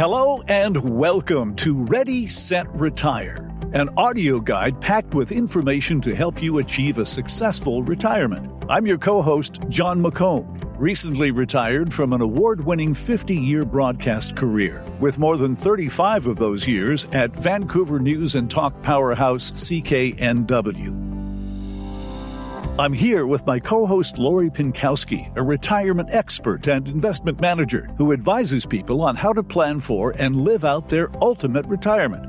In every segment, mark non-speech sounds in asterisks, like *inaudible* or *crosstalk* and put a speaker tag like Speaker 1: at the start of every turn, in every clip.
Speaker 1: Hello and welcome to Ready, Set, Retire, an audio guide packed with information to help you achieve a successful retirement. I'm your co host, Jon McComb recently retired from an award winning 50 year broadcast career, with more than 35 of those years at Vancouver News and Talk powerhouse CKNW. I'm here with my co host Lori Pinkowski, a retirement expert and investment manager who advises people on how to plan for and live out their ultimate retirement.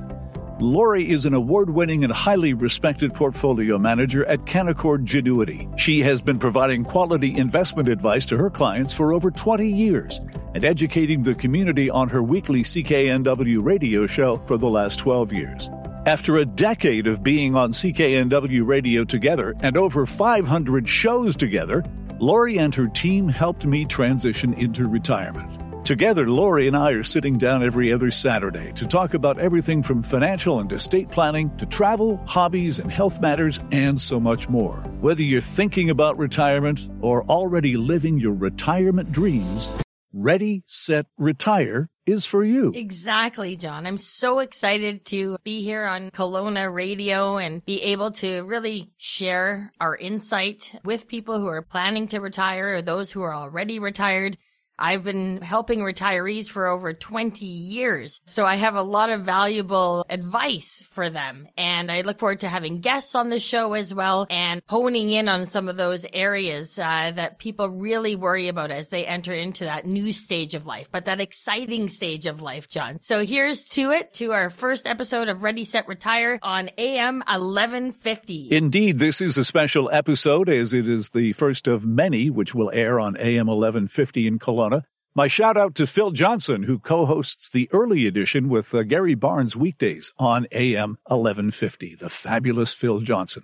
Speaker 1: Lori is an award winning and highly respected portfolio manager at Canaccord Genuity. She has been providing quality investment advice to her clients for over 20 years and educating the community on her weekly CKNW radio show for the last 12 years. After a decade of being on CKNW radio together and over 500 shows together, Lori and her team helped me transition into retirement. Together, Lori and I are sitting down every other Saturday to talk about everything from financial and estate planning to travel, hobbies, and health matters, and so much more. Whether you're thinking about retirement or already living your retirement dreams, Ready, Set, Retire is for you.
Speaker 2: Exactly, Jon. I'm so excited to be here on Kelowna Radio and be able to really share our insight with people who are planning to retire or those who are already retired I've been helping retirees for over 20 years. So I have a lot of valuable advice for them. And I look forward to having guests on the show as well and honing in on some of those areas uh, that people really worry about as they enter into that new stage of life, but that exciting stage of life, Jon. So here's to it, to our first episode of Ready, Set, Retire on AM 1150.
Speaker 1: Indeed, this is a special episode as it is the first of many which will air on AM 1150 in Kelowna my shout out to Phil Johnson, who co hosts the early edition with uh, Gary Barnes weekdays on AM 1150. The fabulous Phil Johnson.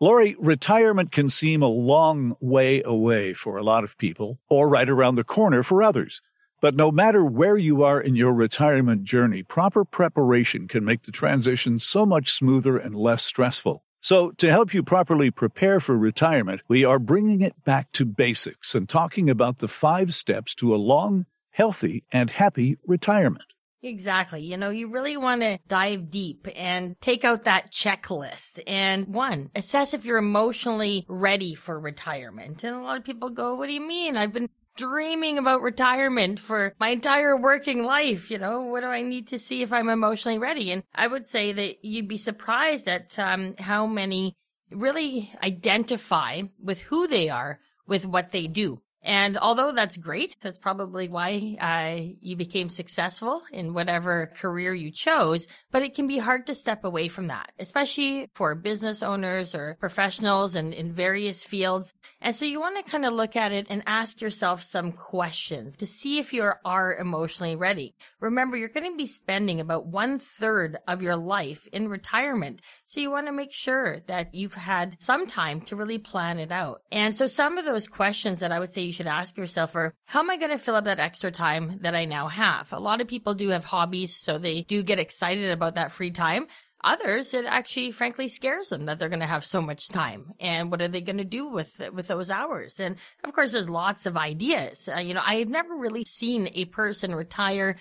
Speaker 1: Lori, retirement can seem a long way away for a lot of people, or right around the corner for others. But no matter where you are in your retirement journey, proper preparation can make the transition so much smoother and less stressful. So, to help you properly prepare for retirement, we are bringing it back to basics and talking about the five steps to a long, healthy, and happy retirement.
Speaker 2: Exactly. You know, you really want to dive deep and take out that checklist. And one, assess if you're emotionally ready for retirement. And a lot of people go, what do you mean? I've been dreaming about retirement for my entire working life. You know, what do I need to see if I'm emotionally ready? And I would say that you'd be surprised at um, how many really identify with who they are with what they do. And although that's great, that's probably why uh, you became successful in whatever career you chose, but it can be hard to step away from that, especially for business owners or professionals and in various fields. And so you want to kind of look at it and ask yourself some questions to see if you are emotionally ready. Remember, you're going to be spending about one third of your life in retirement. So you want to make sure that you've had some time to really plan it out. And so some of those questions that I would say you should ask yourself are, how am I going to fill up that extra time that I now have? A lot of people do have hobbies, so they do get excited about that free time. Others, it actually frankly scares them that they're going to have so much time. And what are they going to do with, with those hours? And of course, there's lots of ideas. Uh, you know, I have never really seen a person retire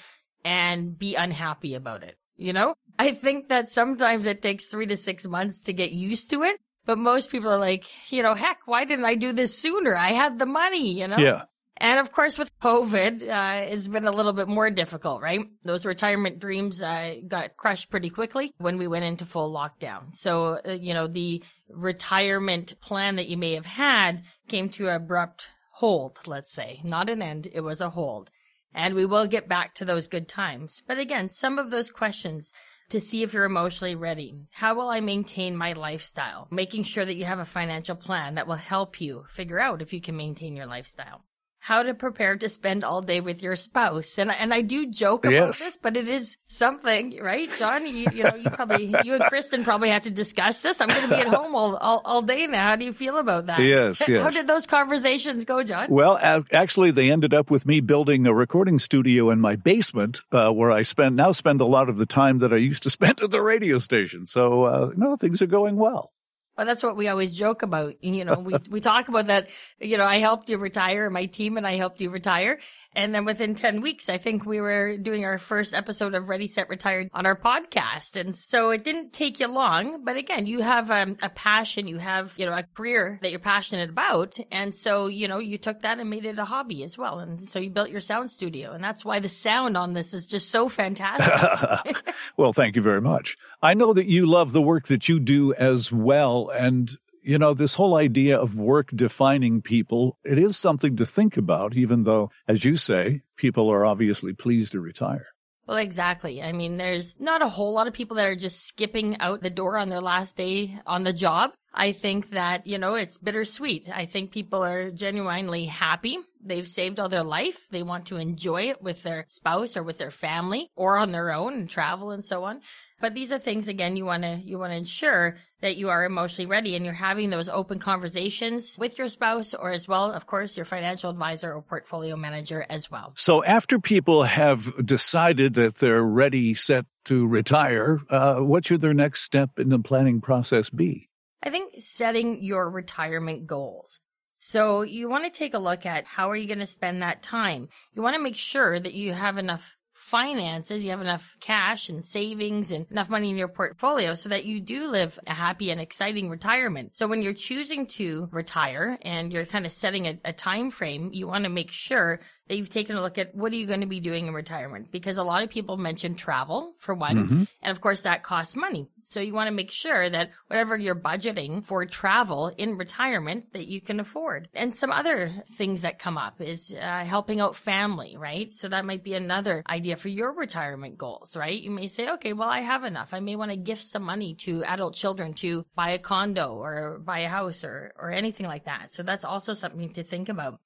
Speaker 2: and be unhappy about it. You know, I think that sometimes it takes three to six months to get used to it. But most people are like, you know, heck, why didn't I do this sooner? I had the money, you know?
Speaker 1: Yeah.
Speaker 2: And of course, with COVID, uh, it's been a little bit more difficult, right? Those retirement dreams uh, got crushed pretty quickly when we went into full lockdown. So, uh, you know, the retirement plan that you may have had came to an abrupt hold, let's say. Not an end, it was a hold. And we will get back to those good times. But again, some of those questions to see if you're emotionally ready. How will I maintain my lifestyle? Making sure that you have a financial plan that will help you figure out if you can maintain your lifestyle how to prepare to spend all day with your spouse. And and I do joke about yes. this, but it is something, right, Jon? You, you know, you probably you and Kristen probably had to discuss this. I'm going to be at home all, all, all day now. How do you feel about that?
Speaker 1: Yes, *laughs* yes.
Speaker 2: How did those conversations go, Jon?
Speaker 1: Well, actually, they ended up with me building a recording studio in my basement, uh, where I spend now spend a lot of the time that I used to *laughs* spend at the radio station. So, uh, no, things are going well.
Speaker 2: Well, that's what we always joke about. You know, we, *laughs* we talk about that, you know, I helped you retire, my team and I helped you retire. And then within 10 weeks, I think we were doing our first episode of Ready, Set, Retired on our podcast. And so it didn't take you long. But again, you have um, a passion, you have, you know, a career that you're passionate about. And so, you know, you took that and made it a hobby as well. And so you built your sound studio. And that's why the sound on this is just so fantastic. *laughs*
Speaker 1: well, thank you very much. I know that you love the work that you do as well. And you know, this whole idea of work defining people, it is something to think about, even though, as you say, people are obviously pleased to retire.
Speaker 2: Well, exactly. I mean, there's not a whole lot of people that are just skipping out the door on their last day on the job. I think that, you know, it's bittersweet. I think people are genuinely happy. They've saved all their life. They want to enjoy it with their spouse or with their family or on their own and travel and so on. But these are things again you want to you want to ensure that you are emotionally ready and you're having those open conversations with your spouse or as well of course your financial advisor or portfolio manager as well.
Speaker 1: So after people have decided that they're ready set to retire, uh, what should their next step in the planning process be?
Speaker 2: I think setting your retirement goals. So you want to take a look at how are you going to spend that time? You want to make sure that you have enough finances, you have enough cash and savings and enough money in your portfolio so that you do live a happy and exciting retirement. So when you're choosing to retire and you're kind of setting a, a time frame, you want to make sure that you've taken a look at what are you going to be doing in retirement? Because a lot of people mention travel for one. Mm-hmm. And of course that costs money. So you want to make sure that whatever you're budgeting for travel in retirement that you can afford. And some other things that come up is uh, helping out family, right? So that might be another idea for your retirement goals, right? You may say, okay, well, I have enough. I may want to gift some money to adult children to buy a condo or buy a house or, or anything like that. So that's also something to think about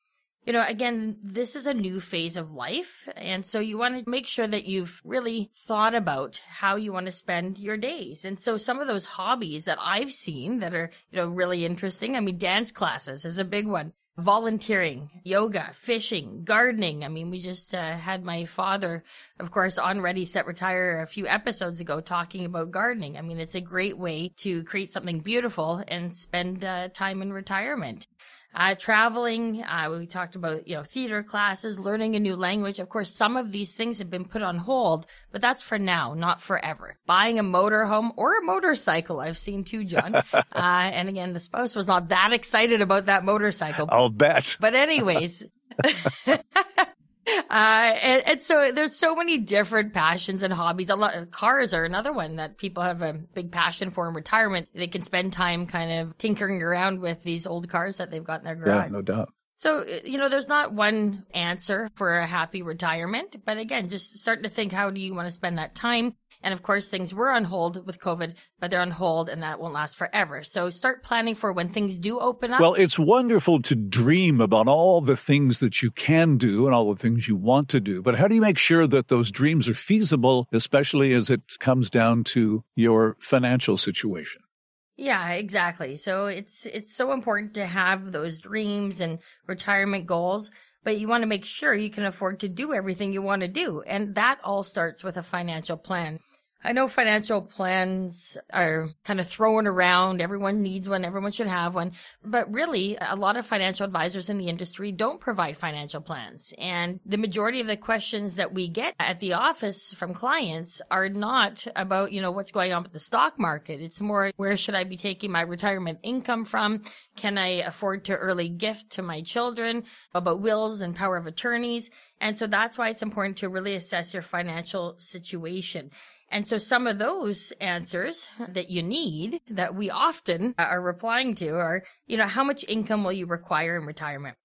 Speaker 2: you know, again, this is a new phase of life. And so you want to make sure that you've really thought about how you want to spend your days. And so some of those hobbies that I've seen that are, you know, really interesting. I mean, dance classes is a big one. Volunteering, yoga, fishing, gardening. I mean, we just uh, had my father, of course, on Ready, Set, Retire a few episodes ago talking about gardening. I mean, it's a great way to create something beautiful and spend uh, time in retirement. Uh, traveling, uh, we talked about, you know, theater classes, learning a new language. Of course, some of these things have been put on hold, but that's for now, not forever. Buying a motorhome or a motorcycle, I've seen too, Jon. *laughs* uh, and again, the spouse was not that excited about that motorcycle.
Speaker 1: I'll bet.
Speaker 2: But anyways. *laughs* Uh, and, and, so there's so many different passions and hobbies. A lot of cars are another one that people have a big passion for in retirement. They can spend time kind of tinkering around with these old cars that they've got in their garage.
Speaker 1: Yeah, no doubt.
Speaker 2: So, you know, there's not one answer for a happy retirement, but again, just starting to think how do you want to spend that time? And of course, things were on hold with COVID, but they're on hold and that won't last forever. So start planning for when things do open up.
Speaker 1: Well, it's wonderful to dream about all the things that you can do and all the things you want to do. But how do you make sure that those dreams are feasible, especially as it comes down to your financial situation?
Speaker 2: Yeah, exactly. So it's it's so important to have those dreams and retirement goals, but you want to make sure you can afford to do everything you want to do. And that all starts with a financial plan. I know financial plans are kind of thrown around. Everyone needs one. Everyone should have one. But really, a lot of financial advisors in the industry don't provide financial plans. And the majority of the questions that we get at the office from clients are not about, you know, what's going on with the stock market. It's more, where should I be taking my retirement income from? Can I afford to early gift to my children? About wills and power of attorneys. And so that's why it's important to really assess your financial situation. And so some of those answers that you need that we often uh, are replying to are, you know, how much income will you require in retirement?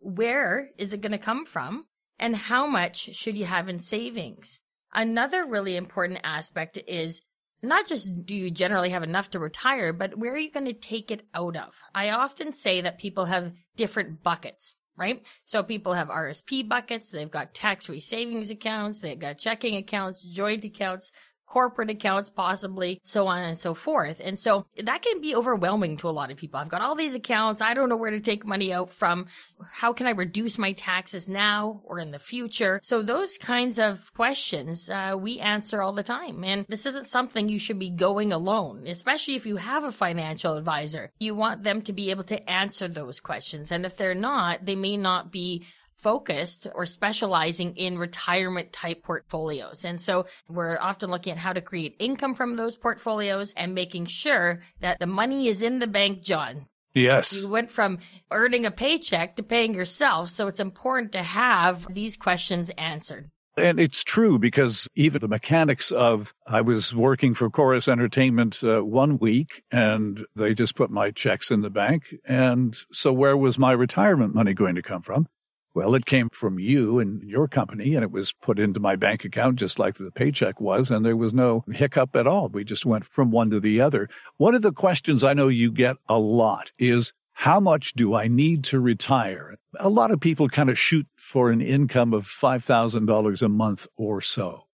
Speaker 2: Where is it going to come from? And how much should you have in savings? Another really important aspect is not just do you generally have enough to retire, but where are you going to take it out of? I often say that people have different buckets right? So people have RSP buckets, they've got tax free savings accounts, they've got checking accounts, joint accounts, corporate accounts, possibly, so on and so forth. And so that can be overwhelming to a lot of people. I've got all these accounts. I don't know where to take money out from. How can I reduce my taxes now or in the future? So those kinds of questions, uh, we answer all the time. And this isn't something you should be going alone, especially if you have a financial advisor. You want them to be able to answer those questions. And if they're not, they may not be focused or specializing in retirement type portfolios. And so we're often looking at how to create income from those portfolios and making sure that the money is in the bank, Jon.
Speaker 1: Yes.
Speaker 2: You went from earning a paycheck to paying yourself. So it's important to have these questions answered.
Speaker 1: And it's true because even the mechanics of I was working for Corus Entertainment uh, one week and they just put my checks in the bank. And so where was my retirement money going to come from? Well, it came from you and your company, and it was put into my bank account just like the paycheck was, and there was no hiccup at all. We just went from one to the other. One of the questions I know you get a lot is how much do I need to retire? A lot of people kind of shoot for an income of $5,000 a month or so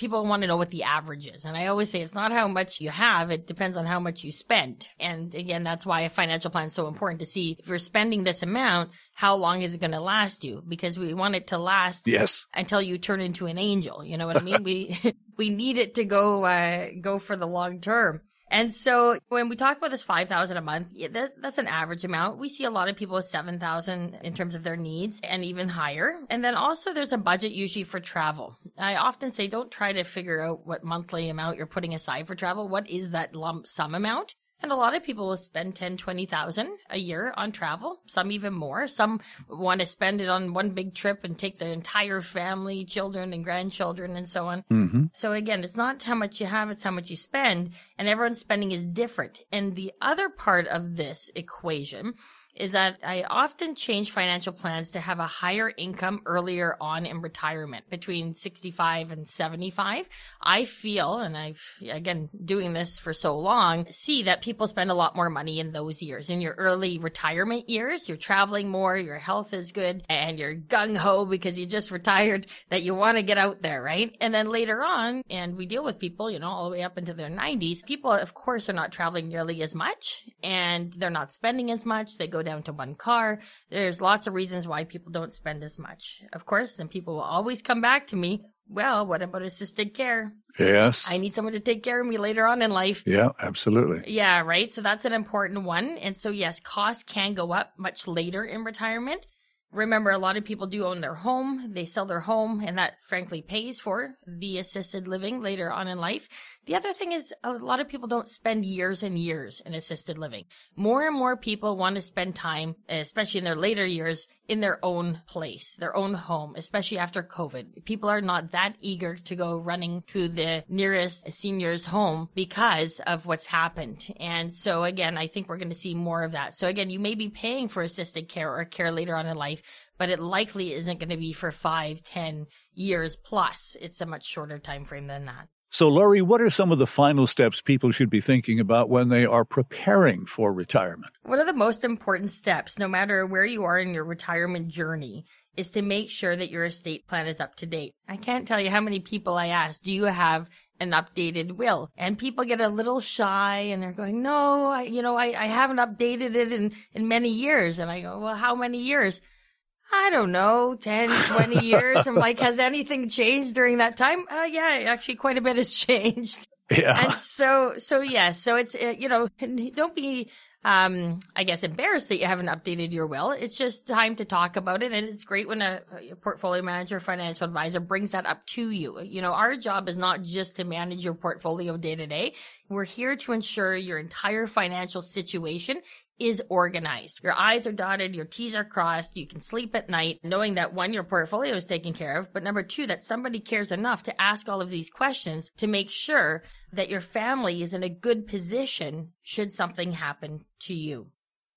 Speaker 2: people want to know what the average is. And I always say it's not how much you have, it depends on how much you spend. And again, that's why a financial plan is so important to see if you're spending this amount, how long is it going to last you? Because we want it to last
Speaker 1: yes.
Speaker 2: until you turn into an angel. You know what I mean? *laughs* we *laughs* we need it to go uh, go for the long term. And so when we talk about this 5,000 a month, that, that's an average amount. We see a lot of people with 7,000 in terms of their needs and even higher. And then also there's a budget usually for travel. I often say don't try to figure out what monthly amount you're putting aside for travel. What is that lump sum amount? And a lot of people will spend 10, 20,000 a year on travel, some even more. Some want to spend it on one big trip and take their entire family, children and grandchildren and so on.
Speaker 1: Mm-hmm.
Speaker 2: So again, it's not how much you have, it's how much you spend and everyone's spending is different. And the other part of this equation is that I often change financial plans to have a higher income earlier on in retirement between 65 and 75. I feel, and I've again doing this for so long, see that people spend a lot more money in those years. In your early retirement years, you're traveling more, your health is good, and you're gung ho because you just retired that you want to get out there, right? And then later on, and we deal with people, you know, all the way up into their 90s, people, of course, are not traveling nearly as much and they're not spending as much. They go down to one car. There's lots of reasons why people don't spend as much. Of course, and people will always come back to me. Well, what about assisted care?
Speaker 1: Yes.
Speaker 2: I need someone to take care of me later on in life.
Speaker 1: Yeah, absolutely.
Speaker 2: Yeah, right. So that's an important one. And so, yes, costs can go up much later in retirement. Remember, a lot of people do own their home. They sell their home, and that frankly pays for the assisted living later on in life. The other thing is a lot of people don't spend years and years in assisted living. More and more people want to spend time, especially in their later years, in their own place, their own home, especially after COVID. People are not that eager to go running to the nearest senior's home because of what's happened. And so again, I think we're going to see more of that. So again, you may be paying for assisted care or care later on in life, but it likely isn't going to be for five, ten years plus. It's a much shorter time frame than that.
Speaker 1: So, Lori, what are some of the final steps people should be thinking about when they are preparing for retirement?
Speaker 2: One of the most important steps, no matter where you are in your retirement journey, is to make sure that your estate plan is up to date. I can't tell you how many people I ask, do you have an updated will? And people get a little shy and they're going, no, I, you know, I, I haven't updated it in, in many years. And I go, well, how many years? I don't know, 10, 20 *laughs* years. I'm like, has anything changed during that time? Uh, yeah, actually quite a bit has *laughs* changed.
Speaker 1: Yeah.
Speaker 2: And so, so yeah, so it's, uh, you know, don't be, um, I guess embarrassed that you haven't updated your will. It's just time to talk about it. And it's great when a, a portfolio manager, financial advisor brings that up to you. You know, our job is not just to manage your portfolio day to day. We're here to ensure your entire financial situation is organized. Your I's are dotted, your T's are crossed. You can sleep at night knowing that one, your portfolio is taken care of, but number two, that somebody cares enough to ask all of these questions to make sure that your family is in a good position should something happen to you.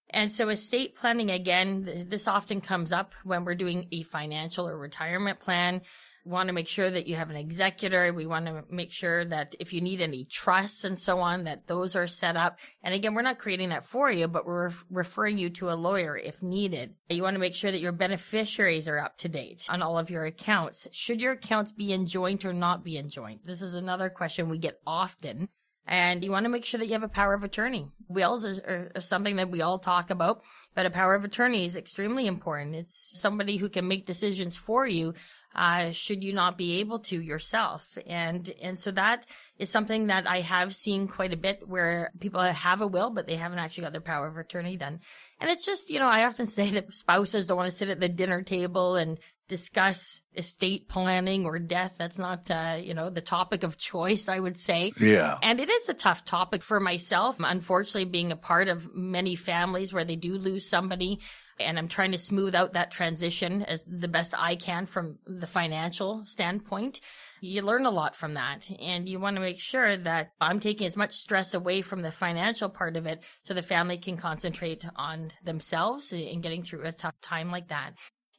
Speaker 2: And so estate planning, again, this often comes up when we're doing a financial or retirement plan. Want to make sure that you have an executor. We want to make sure that if you need any trusts and so on, that those are set up. And again, we're not creating that for you, but we're referring you to a lawyer if needed. You want to make sure that your beneficiaries are up to date on all of your accounts. Should your accounts be in joint or not be in joint? This is another question we get often. And you want to make sure that you have a power of attorney. Wills are, are, something that we all talk about, but a power of attorney is extremely important. It's somebody who can make decisions for you uh, should you not be able to yourself. And, and so that is something that I have seen quite a bit where people have a will, but they haven't actually got their power of attorney done. And it's just, you know, I often say that spouses don't want to sit at the dinner table and discuss estate planning or death. That's not, uh, you know, the topic of choice, I would say.
Speaker 1: Yeah.
Speaker 2: And it is a tough topic for myself. Unfortunately, being a part of many families where they do lose somebody and I'm trying to smooth out that transition as the best I can from the financial standpoint. You learn a lot from that and you want to make sure that I'm taking as much stress away from the financial part of it so the family can concentrate on themselves and getting through a tough time like that.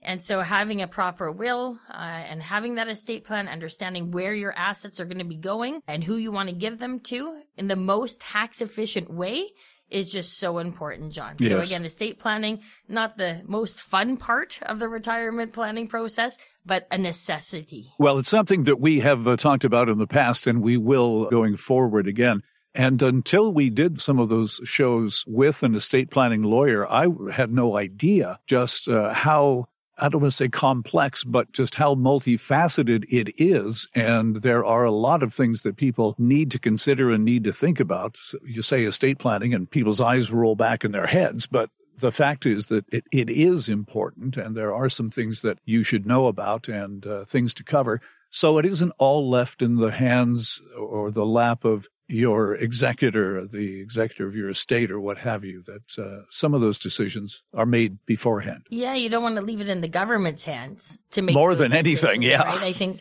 Speaker 2: And so having a proper will uh, and having that estate plan, understanding where your assets are going to be going and who you want to give them to in the most tax efficient way is just so important, Jon. Yes. So again, estate planning, not the most fun part of the retirement planning process, but a necessity.
Speaker 1: Well, it's something that we have uh, talked about in the past and we will going forward again. And until we did some of those shows with an estate planning lawyer, I had no idea just uh, how I don't want to say complex, but just how multifaceted it is. And there are a lot of things that people need to consider and need to think about. So you say estate planning and people's eyes roll back in their heads, but the fact is that it, it is important and there are some things that you should know about and uh, things to cover. So it isn't all left in the hands or the lap of your executor, the executor of your estate or what have you, that uh, some of those decisions are made beforehand.
Speaker 2: Yeah, you don't want to leave it in the government's hands to make
Speaker 1: more than anything. Yeah,
Speaker 2: right? I think.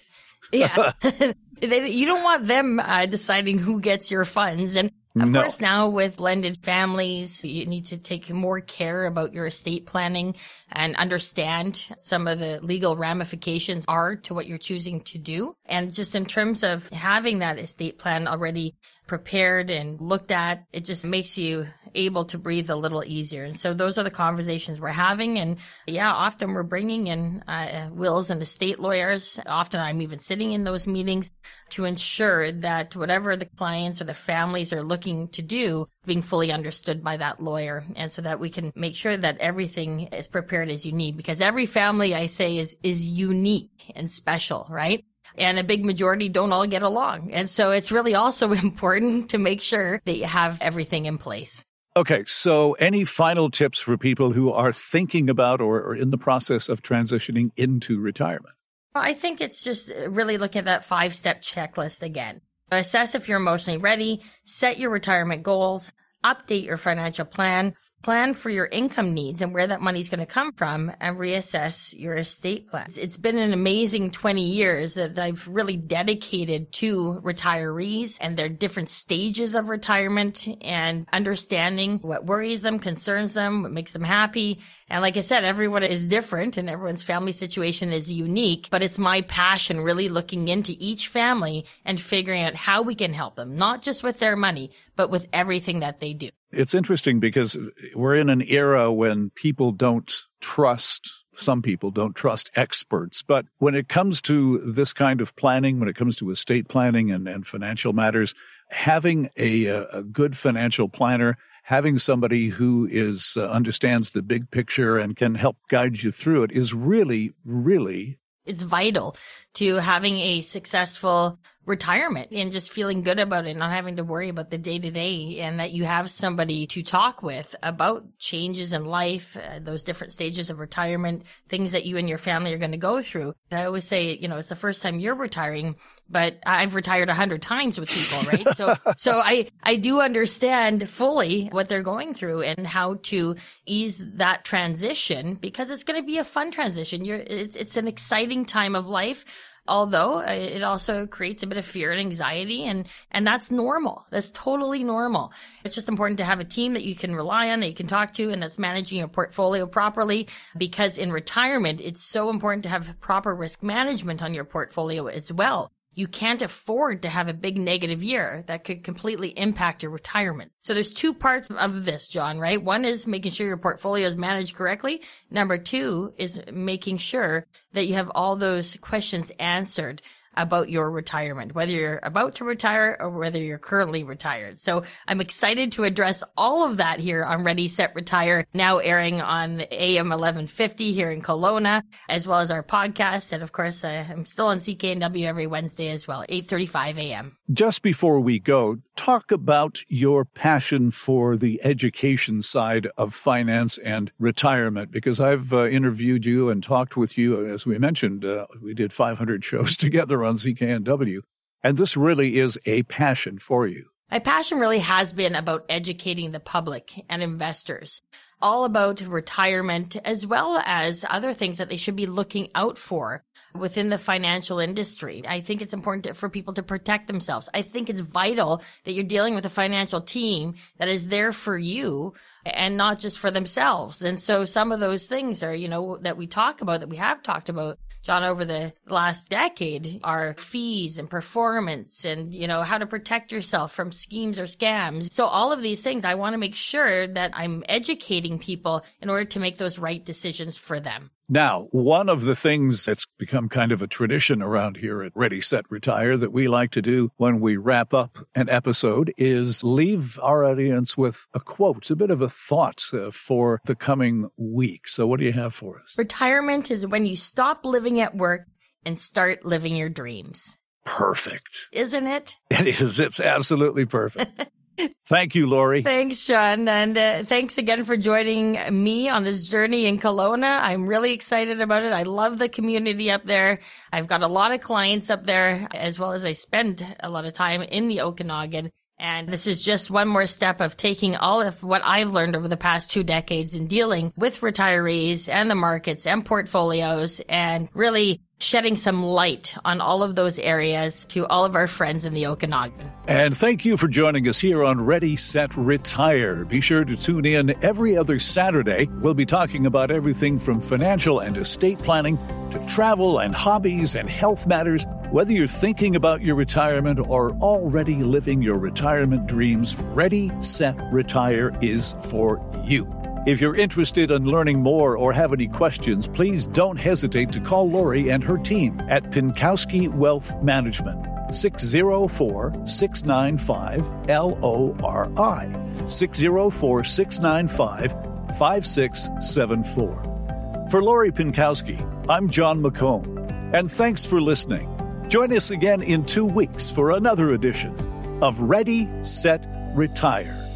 Speaker 2: Yeah, *laughs* *laughs* you don't want them uh, deciding who gets your funds, and of no. course, now with blended families, you need to take more care about your estate planning and understand some of the legal ramifications are to what you're choosing to do. And just in terms of having that estate plan already prepared and looked at, it just makes you able to breathe a little easier. And so those are the conversations we're having. And yeah, often we're bringing in uh, wills and estate lawyers. Often I'm even sitting in those meetings to ensure that whatever the clients or the families are looking to do, being fully understood by that lawyer. And so that we can make sure that everything is prepared as you need because every family I say is, is unique and special, right? and a big majority don't all get along. And so it's really also *laughs* important to make sure that you have everything in place.
Speaker 1: Okay, so any final tips for people who are thinking about or, in the process of transitioning into retirement?
Speaker 2: I think it's just uh, really looking at that five step checklist again. Assess if you're emotionally ready, set your retirement goals, update your financial plan, plan for your income needs and where that money's going to come from and reassess your estate plans. It's been an amazing 20 years that I've really dedicated to retirees and their different stages of retirement and understanding what worries them, concerns them, what makes them happy. And like I said, everyone is different and everyone's family situation is unique, but it's my passion really looking into each family and figuring out how we can help them, not just with their money, but with everything that they do.
Speaker 1: It's interesting because we're in an era when people don't trust some people don't trust experts. But when it comes to this kind of planning, when it comes to estate planning and, and financial matters, having a, a, good financial planner, having somebody who is uh, understands the big picture and can help guide you through it is really, really
Speaker 2: it's vital to having a successful retirement and just feeling good about it, not having to worry about the day to day, and that you have somebody to talk with about changes in life, uh, those different stages of retirement, things that you and your family are going to go through. I always say, you know, it's the first time you're retiring, but I've retired a hundred times with people, right? so, *laughs* so I, I do understand fully what they're going through and how to ease that transition because it's going to be a fun transition. You're, it's, it's an exciting time of life Although uh, it also creates a bit of fear and anxiety and, and that's normal. That's totally normal. It's just important to have a team that you can rely on, that you can talk to, and that's managing your portfolio properly because in retirement, it's so important to have proper risk management on your portfolio as well you can't afford to have a big negative year that could completely impact your retirement. So there's two parts of this, Jon, right? One is making sure your portfolio is managed correctly. Number two is making sure that you have all those questions answered about your retirement, whether you're about to retire or whether you're currently retired. So I'm excited to address all of that here on Ready, Set, Retire, now airing on AM 1150 here in Kelowna, as well as our podcast. And of course, I'm still on CKNW every Wednesday as well, 835 AM.
Speaker 1: Just before we go, talk about your passion for the education side of finance and retirement, because I've uh, interviewed you and talked with you. As we mentioned, uh, we did 500 *laughs* shows together on CKNW. And this really is a passion for you.
Speaker 2: My passion really has been about educating the public and investors all about retirement as well as other things that they should be looking out for within the financial industry. I think it's important to, for people to protect themselves. I think it's vital that you're dealing with a financial team that is there for you and not just for themselves. And so some of those things are, you know, that we talk about, that we have talked about Jon, over the last decade are fees and performance and, you know, how to protect yourself from schemes or scams. So all of these things, I want to make sure that I'm educating people in order to make those right decisions for them.
Speaker 1: Now, one of the things that's become kind of a tradition around here at Ready, Set, Retire that we like to do when we wrap up an episode is leave our audience with a quote, a bit of a thought uh, for the coming week. So, what do you have for us?
Speaker 2: Retirement is when you stop living at work and start living your dreams.
Speaker 1: Perfect.
Speaker 2: Isn't it?
Speaker 1: It is. It's absolutely perfect. *laughs* Thank you, Lori.
Speaker 2: Thanks, Sean. And uh, thanks again for joining me on this journey in Kelowna. I'm really excited about it. I love the community up there. I've got a lot of clients up there, as well as I spend a lot of time in the Okanagan. And this is just one more step of taking all of what I've learned over the past two decades in dealing with retirees and the markets and portfolios and really shedding some light on all of those areas to all of our friends in the Okanagan.
Speaker 1: And thank you for joining us here on Ready, Set, Retire. Be sure to tune in every other Saturday. We'll be talking about everything from financial and estate planning to travel and hobbies and health matters. Whether you're thinking about your retirement or already living your retirement dreams, Ready, Set, Retire is for you. If you're interested in learning more or have any questions, please don't hesitate to call Lori and her team at Pinkowski Wealth Management. 604 695 LORI. 604 695 5674. For Lori Pinkowski, I'm Jon McComb, and thanks for listening. Join us again in two weeks for another edition of Ready, Set, Retire.